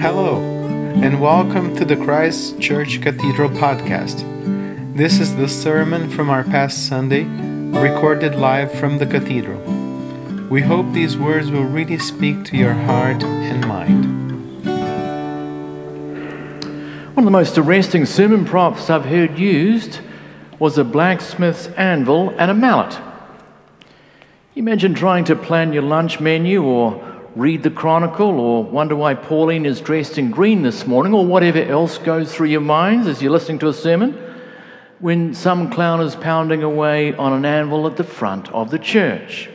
Hello, and welcome to the Christ Church Cathedral podcast. This is the sermon from our past Sunday, recorded live from the cathedral. We hope these words will really speak to your heart and mind. One of the most arresting sermon props I've heard used was a blacksmith's anvil and a mallet. Imagine trying to plan your lunch menu or read the Chronicle or wonder why Pauline is dressed in green this morning or whatever else goes through your minds as you're listening to a sermon when some clown is pounding away on an anvil at the front of the church.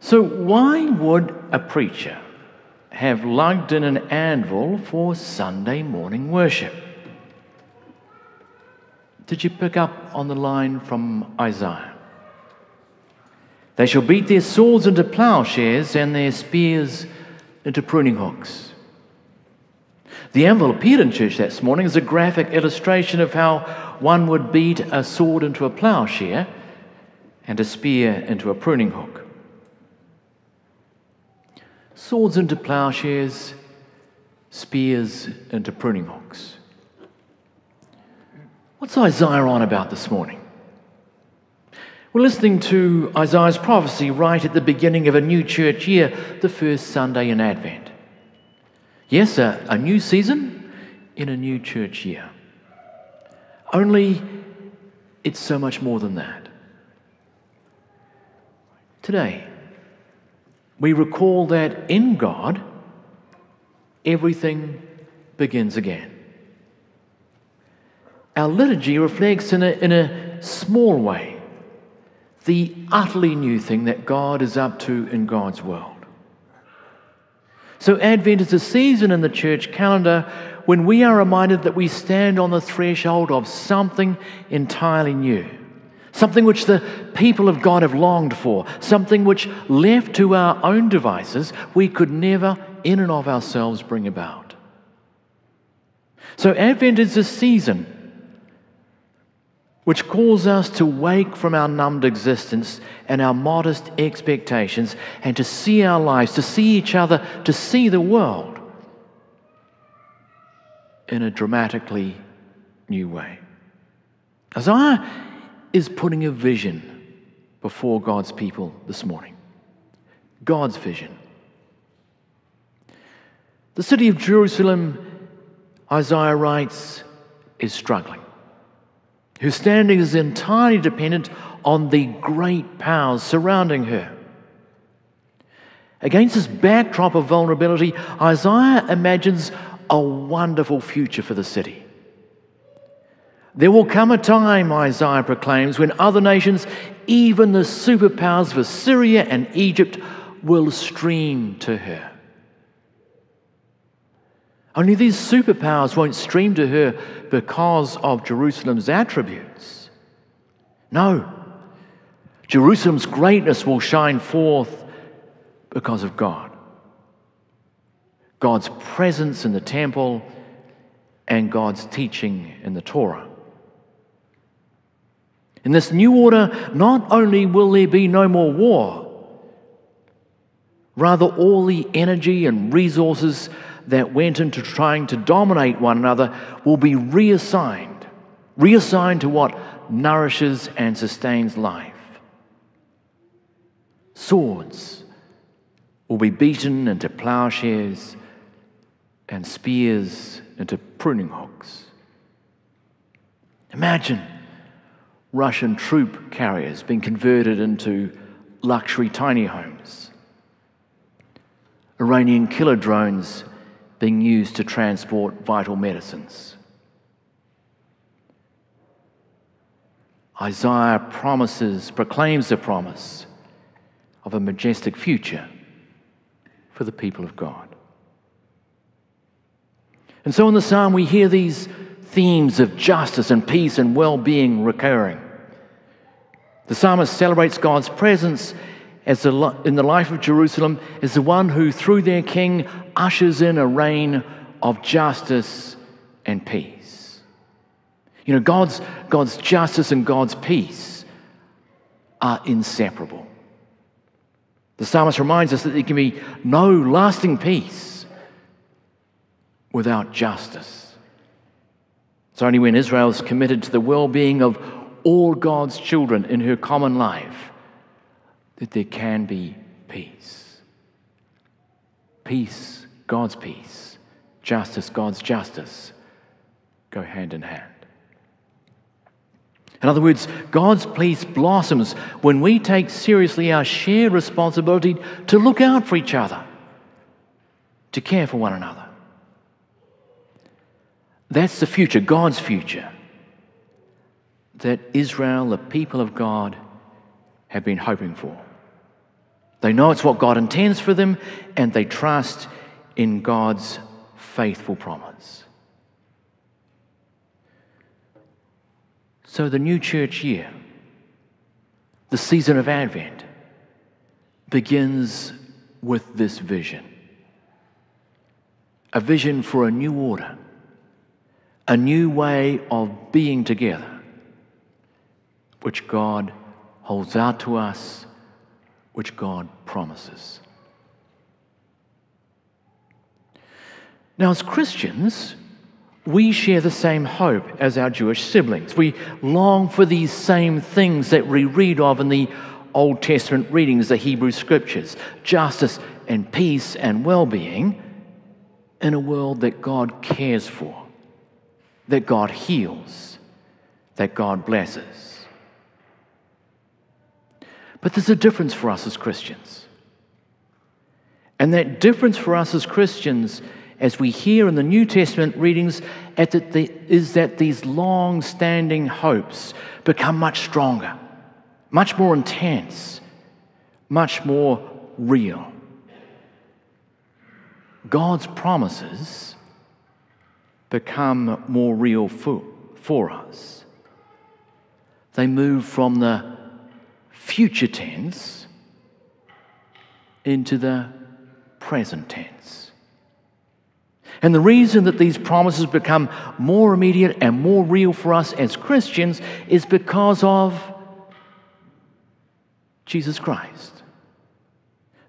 So, why would a preacher have lugged in an anvil for Sunday morning worship? Did you pick up on the line from Isaiah? They shall beat their swords into plowshares and their spears into pruning hooks. The anvil appeared in church this morning as a graphic illustration of how one would beat a sword into a plowshare and a spear into a pruning hook. Swords into plowshares, spears into pruning hooks. What's Isaiah on about this morning? We're listening to Isaiah's prophecy right at the beginning of a new church year, the first Sunday in Advent. Yes, a, a new season in a new church year. Only it's so much more than that. Today, we recall that in God, everything begins again. Our liturgy reflects in a, in a small way the utterly new thing that God is up to in God's world. So, Advent is a season in the church calendar when we are reminded that we stand on the threshold of something entirely new, something which the people of God have longed for, something which, left to our own devices, we could never, in and of ourselves, bring about. So, Advent is a season which calls us to wake from our numbed existence and our modest expectations and to see our lives, to see each other, to see the world in a dramatically new way. Isaiah is putting a vision before God's people this morning. God's vision. The city of Jerusalem, Isaiah writes, is struggling whose standing is entirely dependent on the great powers surrounding her. Against this backdrop of vulnerability, Isaiah imagines a wonderful future for the city. There will come a time, Isaiah proclaims, when other nations, even the superpowers of Assyria and Egypt, will stream to her. Only these superpowers won't stream to her because of Jerusalem's attributes. No. Jerusalem's greatness will shine forth because of God. God's presence in the temple and God's teaching in the Torah. In this new order, not only will there be no more war, rather, all the energy and resources that went into trying to dominate one another will be reassigned, reassigned to what nourishes and sustains life. Swords will be beaten into plowshares and spears into pruning hooks. Imagine Russian troop carriers being converted into luxury tiny homes. Iranian killer drones being used to transport vital medicines. Isaiah promises, proclaims the promise of a majestic future for the people of God. And so in the psalm, we hear these themes of justice and peace and well being recurring. The psalmist celebrates God's presence as the, in the life of Jerusalem as the one who, through their king, ushers in a reign of justice and peace. You know, God's, God's justice and God's peace are inseparable. The psalmist reminds us that there can be no lasting peace without justice. It's only when Israel is committed to the well being of all God's children in her common life that there can be peace. Peace, God's peace, justice, God's justice, go hand in hand. In other words, God's peace blossoms when we take seriously our shared responsibility to look out for each other, to care for one another. That's the future, God's future, that Israel, the people of God, have been hoping for. They know it's what God intends for them, and they trust in God's faithful promise. So, the new church year, the season of Advent, begins with this vision a vision for a new order, a new way of being together, which God holds out to us, which God promises. Now, as Christians, we share the same hope as our Jewish siblings. We long for these same things that we read of in the Old Testament readings, the Hebrew scriptures justice and peace and well being in a world that God cares for, that God heals, that God blesses. But there's a difference for us as Christians. And that difference for us as Christians as we hear in the New Testament readings, is that these long standing hopes become much stronger, much more intense, much more real. God's promises become more real for, for us. They move from the future tense into the present tense. And the reason that these promises become more immediate and more real for us as Christians is because of Jesus Christ.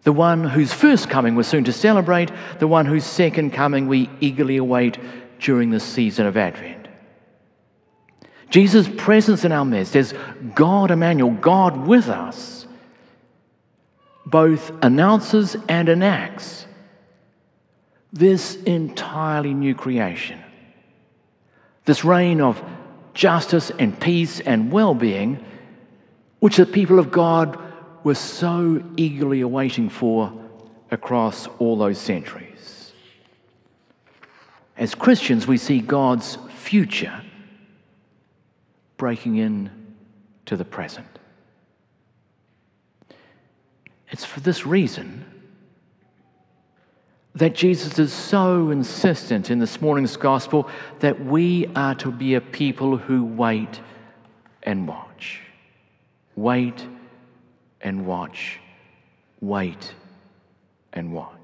The one whose first coming we're soon to celebrate, the one whose second coming we eagerly await during the season of Advent. Jesus' presence in our midst as God Emmanuel, God with us, both announces and enacts this entirely new creation. This reign of justice and peace and well being, which the people of God were so eagerly awaiting for across all those centuries. As Christians, we see God's future breaking in to the present. It's for this reason that Jesus is so insistent in this morning's gospel that we are to be a people who wait and watch. Wait and watch. Wait and watch.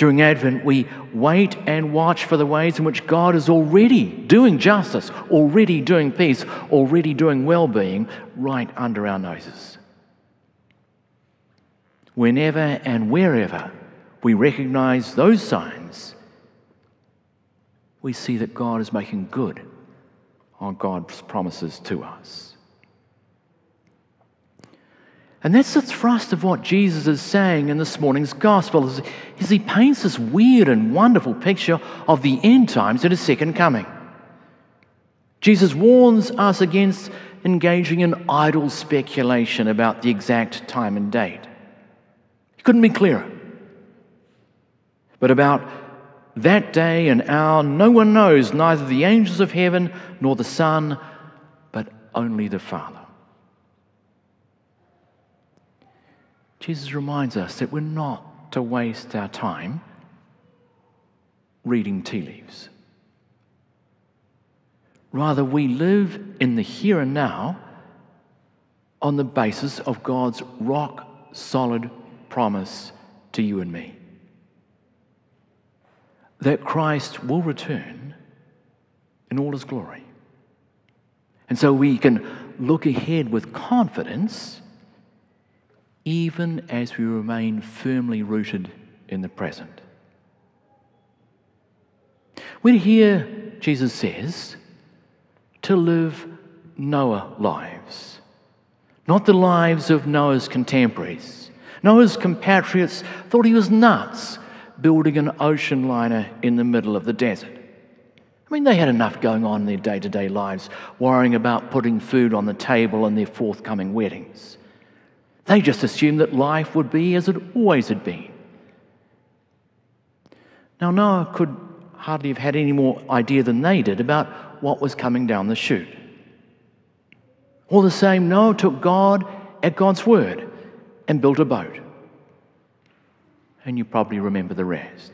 During Advent, we wait and watch for the ways in which God is already doing justice, already doing peace, already doing well being right under our noses. Whenever and wherever we recognize those signs, we see that God is making good on God's promises to us. And that's the thrust of what Jesus is saying in this morning's gospel is, is he paints this weird and wonderful picture of the end times and his second coming. Jesus warns us against engaging in idle speculation about the exact time and date. He couldn't be clearer. But about that day and hour, no one knows, neither the angels of heaven nor the Son, but only the Father. Jesus reminds us that we're not to waste our time reading tea leaves. Rather, we live in the here and now on the basis of God's rock solid promise to you and me that Christ will return in all his glory. And so we can look ahead with confidence, even as we remain firmly rooted in the present. We hear Jesus says to live Noah lives, not the lives of Noah's contemporaries. Noah's compatriots thought he was nuts building an ocean liner in the middle of the desert. I mean, they had enough going on in their day to day lives, worrying about putting food on the table and their forthcoming weddings. They just assumed that life would be as it always had been. Now, Noah could hardly have had any more idea than they did about what was coming down the chute. All the same, Noah took God at God's word and built a boat. And you probably remember the rest.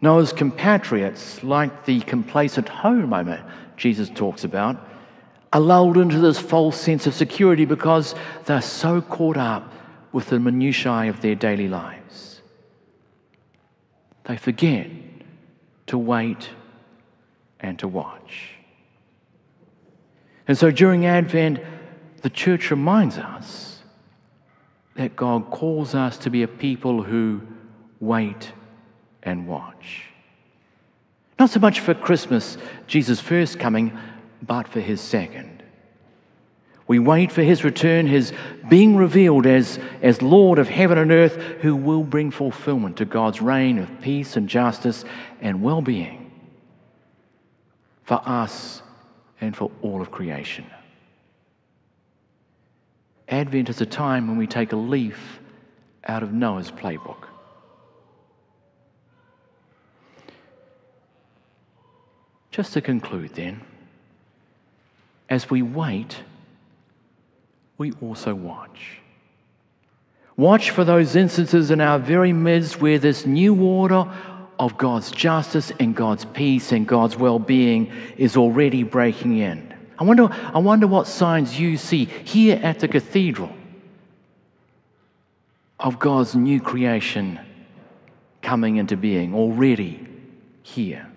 Noah's compatriots, like the complacent home homeowner Jesus talks about, are lulled into this false sense of security because they're so caught up with the minutiae of their daily lives. They forget to wait and to watch. And so during Advent, the church reminds us that God calls us to be a people who wait and watch. Not so much for Christmas, Jesus' first coming, but for his second. We wait for his return, his being revealed as, as Lord of heaven and earth, who will bring fulfillment to God's reign of peace and justice and well being for us and for all of creation. Advent is a time when we take a leaf out of Noah's playbook. Just to conclude, then, as we wait, we also watch. Watch for those instances in our very midst where this new order of God's justice and God's peace and God's well being is already breaking in. I wonder, I wonder what signs you see here at the cathedral of God's new creation coming into being already here.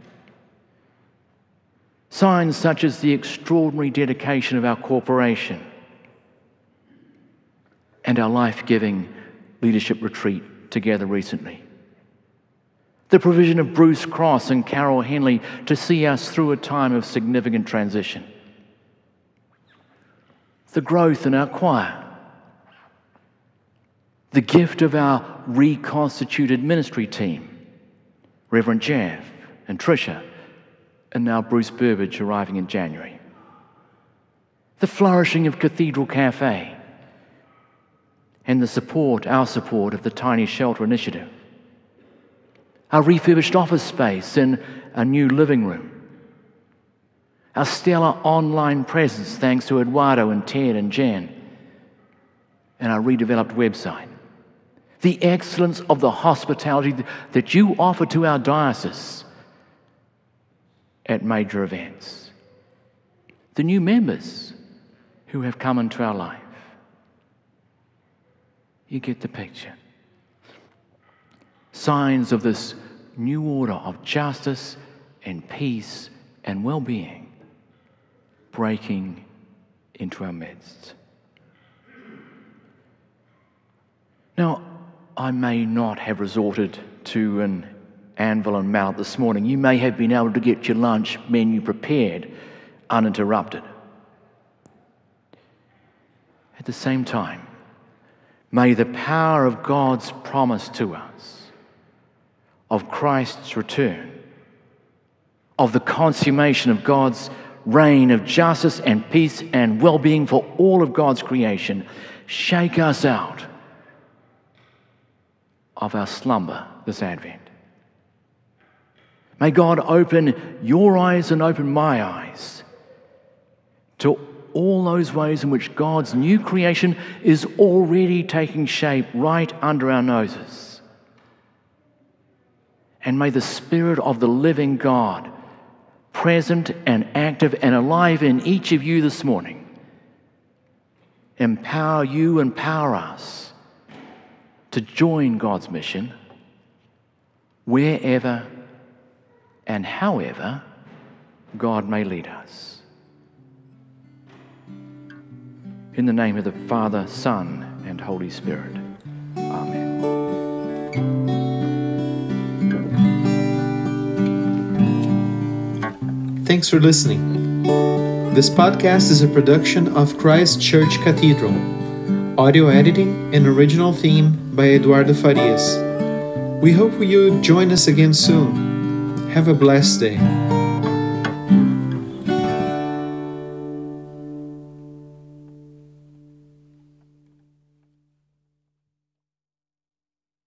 Signs such as the extraordinary dedication of our corporation and our life giving leadership retreat together recently. The provision of Bruce Cross and Carol Henley to see us through a time of significant transition. The growth in our choir. The gift of our reconstituted ministry team, Reverend Jeff and Tricia, and now Bruce Burbage arriving in January. The flourishing of Cathedral Cafe and the support, our support, of the Tiny Shelter Initiative. Our refurbished office space and a new living room, our stellar online presence thanks to Eduardo and Ted and Jen, and our redeveloped website, the excellence of the hospitality that you offer to our diocese at major events, the new members who have come into our life. You get the picture signs of this new order of justice and peace and well being breaking into our midst. Now, I may not have resorted to an anvil and mallet this morning. You may have been able to get your lunch menu prepared uninterrupted. At the same time, may the power of God's promise to us of Christ's return, of the consummation of God's reign of justice and peace and well being for all of God's creation, shake us out of our slumber this Advent. May God open your eyes and open my eyes to all those ways in which God's new creation is already taking shape right under our noses. And may the Spirit of the living God, present and active and alive in each of you this morning, empower you, empower us to join God's mission wherever and however God may lead us. In the name of the Father, Son, and Holy Spirit. Amen. Thanks for listening. This podcast is a production of Christ Church Cathedral. Audio editing and original theme by Eduardo Farias. We hope you join us again soon. Have a blessed day.